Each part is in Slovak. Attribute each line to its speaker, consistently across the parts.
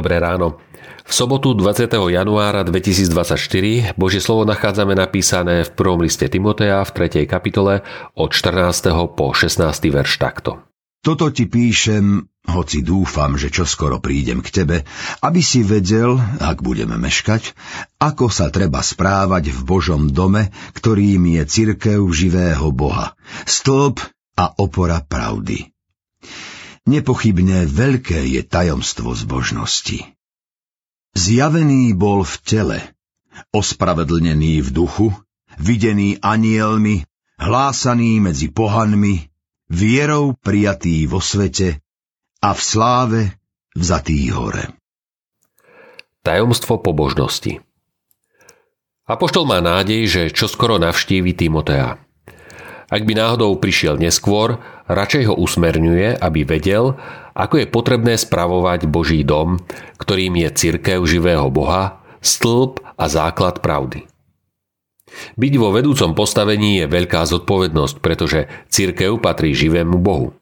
Speaker 1: Dobré ráno. V sobotu 20. januára 2024 Božie slovo nachádzame napísané v prvom liste Timotea v 3. kapitole od 14. po 16. verš takto.
Speaker 2: Toto ti píšem, hoci dúfam, že čoskoro prídem k tebe, aby si vedel, ak budeme meškať, ako sa treba správať v Božom dome, ktorým je cirkev živého Boha, stĺp a opora pravdy. Nepochybne veľké je tajomstvo zbožnosti. Zjavený bol v tele, ospravedlnený v duchu, videný anielmi, hlásaný medzi pohanmi, vierou prijatý vo svete a v sláve vzatý hore.
Speaker 1: Tajomstvo pobožnosti Apoštol má nádej, že čoskoro navštívi Timotea. Ak by náhodou prišiel neskôr, radšej ho usmerňuje, aby vedel, ako je potrebné spravovať Boží dom, ktorým je cirkev živého Boha, stĺp a základ pravdy. Byť vo vedúcom postavení je veľká zodpovednosť, pretože cirkev patrí živému Bohu.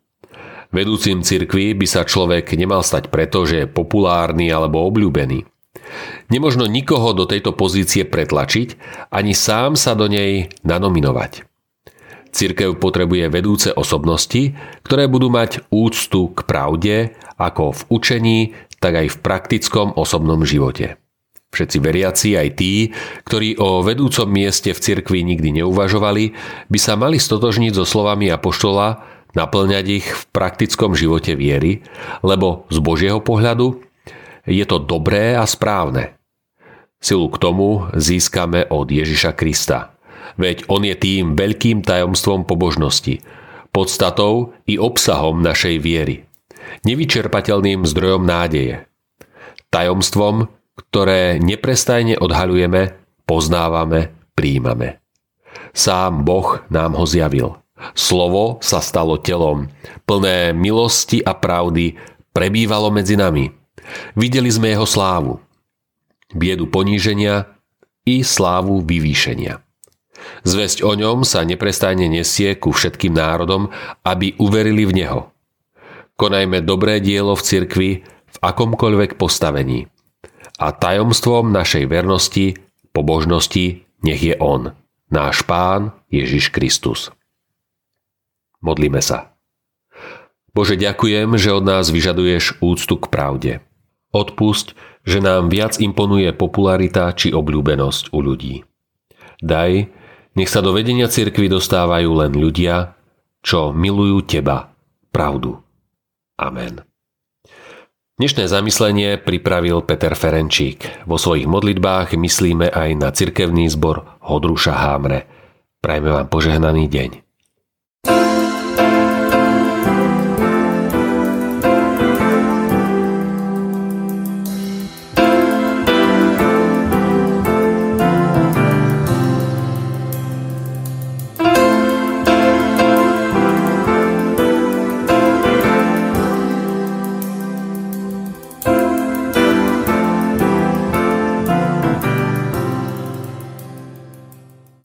Speaker 1: Vedúcim cirkvi by sa človek nemal stať preto, že je populárny alebo obľúbený. Nemožno nikoho do tejto pozície pretlačiť, ani sám sa do nej nanominovať. Cirkev potrebuje vedúce osobnosti, ktoré budú mať úctu k pravde ako v učení, tak aj v praktickom osobnom živote. Všetci veriaci, aj tí, ktorí o vedúcom mieste v cirkvi nikdy neuvažovali, by sa mali stotožniť so slovami Apoštola, naplňať ich v praktickom živote viery, lebo z Božieho pohľadu je to dobré a správne. Silu k tomu získame od Ježiša Krista – veď on je tým veľkým tajomstvom pobožnosti, podstatou i obsahom našej viery, nevyčerpateľným zdrojom nádeje, tajomstvom, ktoré neprestajne odhaľujeme, poznávame, príjmame. Sám Boh nám ho zjavil. Slovo sa stalo telom, plné milosti a pravdy, prebývalo medzi nami. Videli sme jeho slávu, biedu poníženia i slávu vyvýšenia. Zväzť o ňom sa neprestajne nesie ku všetkým národom, aby uverili v Neho. Konajme dobré dielo v cirkvi v akomkoľvek postavení. A tajomstvom našej vernosti, pobožnosti nech je On, náš Pán Ježiš Kristus. Modlíme sa. Bože, ďakujem, že od nás vyžaduješ úctu k pravde. Odpusť, že nám viac imponuje popularita či obľúbenosť u ľudí. Daj, nech sa do vedenia cirkvy dostávajú len ľudia, čo milujú teba, pravdu. Amen. Dnešné zamyslenie pripravil Peter Ferenčík. Vo svojich modlitbách myslíme aj na cirkevný zbor Hodruša Hámre. Prajme vám požehnaný deň.